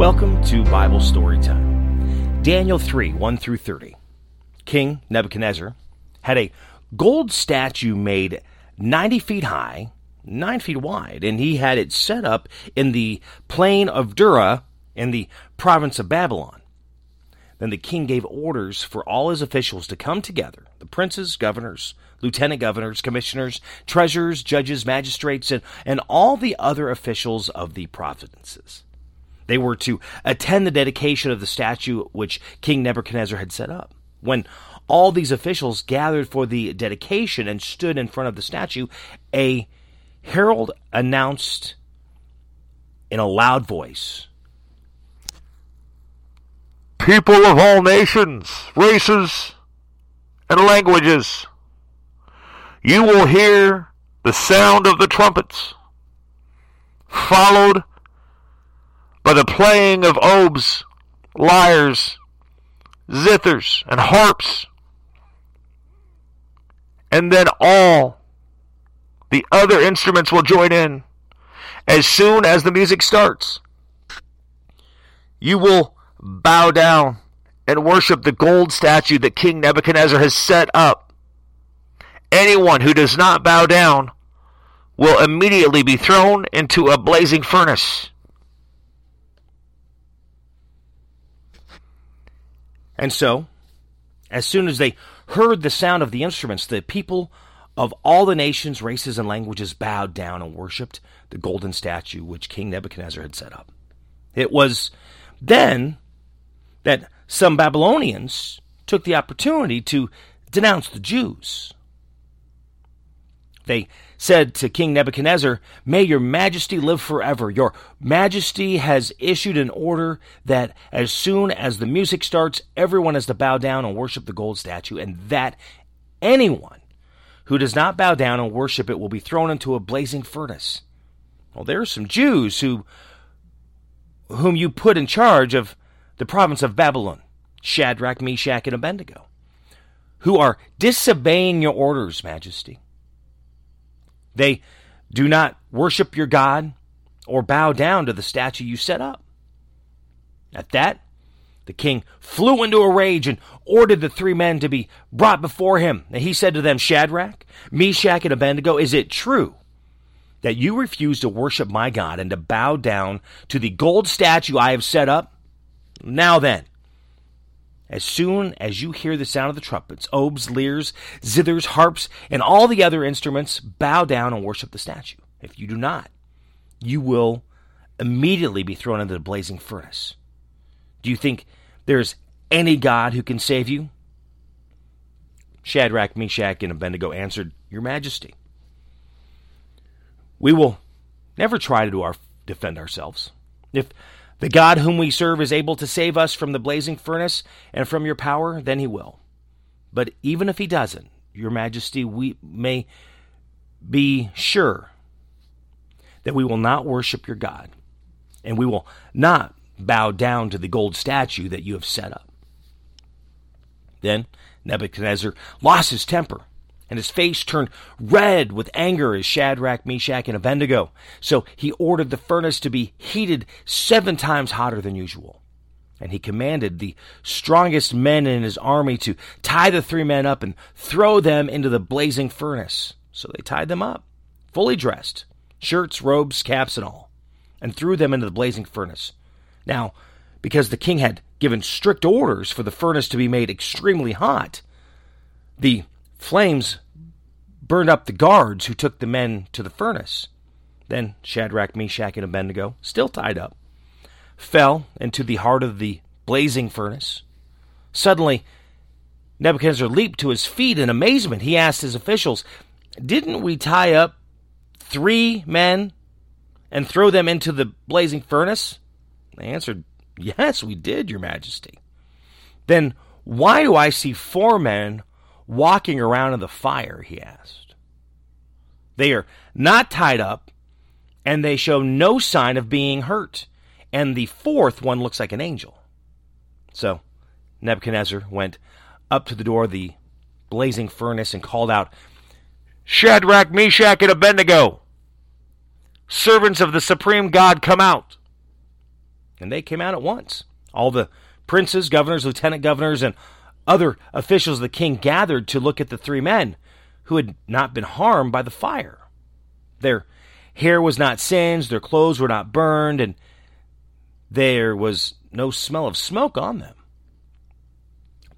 Welcome to Bible Story Time. Daniel 3 1 through 30. King Nebuchadnezzar had a gold statue made 90 feet high, 9 feet wide, and he had it set up in the plain of Dura in the province of Babylon. Then the king gave orders for all his officials to come together the princes, governors, lieutenant governors, commissioners, treasurers, judges, magistrates, and, and all the other officials of the provinces. They were to attend the dedication of the statue which King Nebuchadnezzar had set up. When all these officials gathered for the dedication and stood in front of the statue, a herald announced in a loud voice People of all nations, races, and languages, you will hear the sound of the trumpets, followed by the playing of oboes, lyres, zithers, and harps, and then all the other instruments will join in as soon as the music starts. You will bow down and worship the gold statue that King Nebuchadnezzar has set up. Anyone who does not bow down will immediately be thrown into a blazing furnace. And so, as soon as they heard the sound of the instruments, the people of all the nations, races, and languages bowed down and worshipped the golden statue which King Nebuchadnezzar had set up. It was then that some Babylonians took the opportunity to denounce the Jews. They said to King Nebuchadnezzar, May your majesty live forever. Your majesty has issued an order that as soon as the music starts, everyone is to bow down and worship the gold statue, and that anyone who does not bow down and worship it will be thrown into a blazing furnace. Well, there are some Jews who whom you put in charge of the province of Babylon, Shadrach, Meshach, and Abednego, who are disobeying your orders, Majesty. They do not worship your God or bow down to the statue you set up. At that, the king flew into a rage and ordered the three men to be brought before him. And he said to them, Shadrach, Meshach, and Abednego, is it true that you refuse to worship my God and to bow down to the gold statue I have set up? Now then, as soon as you hear the sound of the trumpets, oboes, lyres, zithers, harps, and all the other instruments, bow down and worship the statue. If you do not, you will immediately be thrown into the blazing furnace. Do you think there's any God who can save you? Shadrach, Meshach, and Abednego answered, Your Majesty. We will never try to our, defend ourselves. If the God whom we serve is able to save us from the blazing furnace and from your power, then he will. But even if he doesn't, your majesty, we may be sure that we will not worship your God, and we will not bow down to the gold statue that you have set up. Then Nebuchadnezzar lost his temper and his face turned red with anger as Shadrach, Meshach, and Abednego. So he ordered the furnace to be heated seven times hotter than usual. And he commanded the strongest men in his army to tie the three men up and throw them into the blazing furnace. So they tied them up, fully dressed, shirts, robes, caps, and all, and threw them into the blazing furnace. Now, because the king had given strict orders for the furnace to be made extremely hot, the Flames burned up the guards who took the men to the furnace. Then Shadrach, Meshach, and Abednego, still tied up, fell into the heart of the blazing furnace. Suddenly, Nebuchadnezzar leaped to his feet in amazement. He asked his officials, Didn't we tie up three men and throw them into the blazing furnace? They answered, Yes, we did, Your Majesty. Then why do I see four men walking around in the fire? he asked. They are not tied up, and they show no sign of being hurt. And the fourth one looks like an angel. So Nebuchadnezzar went up to the door of the blazing furnace and called out, Shadrach, Meshach, and Abednego, servants of the supreme God, come out. And they came out at once. All the princes, governors, lieutenant governors, and other officials of the king gathered to look at the three men who had not been harmed by the fire. Their hair was not singed, their clothes were not burned, and there was no smell of smoke on them.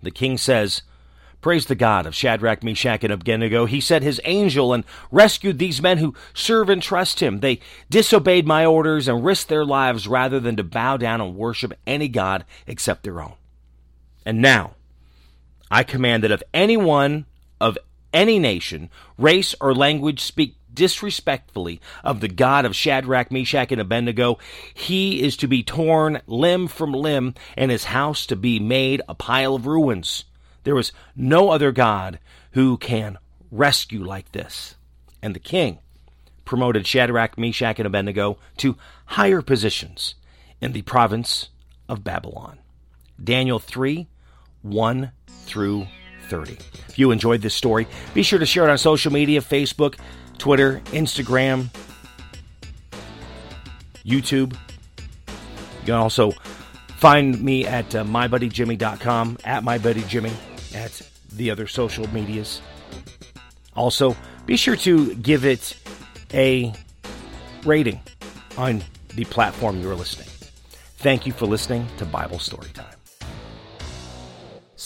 The king says, Praise the God of Shadrach, Meshach, and Abednego. He sent his angel and rescued these men who serve and trust him. They disobeyed my orders and risked their lives rather than to bow down and worship any God except their own. And now, I command that if anyone of any nation, race, or language speak disrespectfully of the God of Shadrach, Meshach, and Abednego, he is to be torn limb from limb and his house to be made a pile of ruins. There is no other God who can rescue like this. And the king promoted Shadrach, Meshach, and Abednego to higher positions in the province of Babylon. Daniel 3 1 through 30. If you enjoyed this story, be sure to share it on social media Facebook, Twitter, Instagram, YouTube. You can also find me at uh, mybuddyjimmy.com, at mybuddyjimmy at the other social medias. Also, be sure to give it a rating on the platform you're listening. Thank you for listening to Bible Storytime.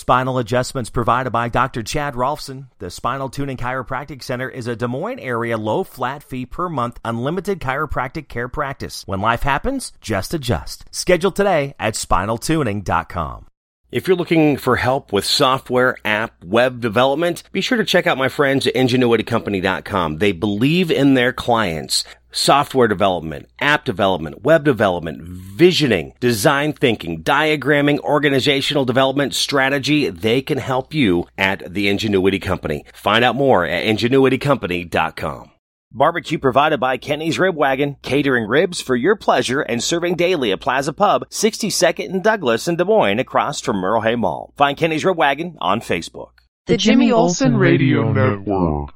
Spinal adjustments provided by Dr. Chad Rolfson. The Spinal Tuning Chiropractic Center is a Des Moines area low flat fee per month unlimited chiropractic care practice. When life happens, just adjust. Schedule today at spinaltuning.com. If you're looking for help with software, app, web development, be sure to check out my friends at ingenuitycompany.com. They believe in their clients. Software development, app development, web development, visioning, design thinking, diagramming, organizational development, strategy, they can help you at the Ingenuity Company. Find out more at ingenuitycompany.com. Barbecue provided by Kenny's Rib Wagon, catering ribs for your pleasure and serving daily at Plaza Pub, 62nd and Douglas in Des Moines across from Merle Hay Mall. Find Kenny's Rib Wagon on Facebook. The Jimmy Olsen Radio Network.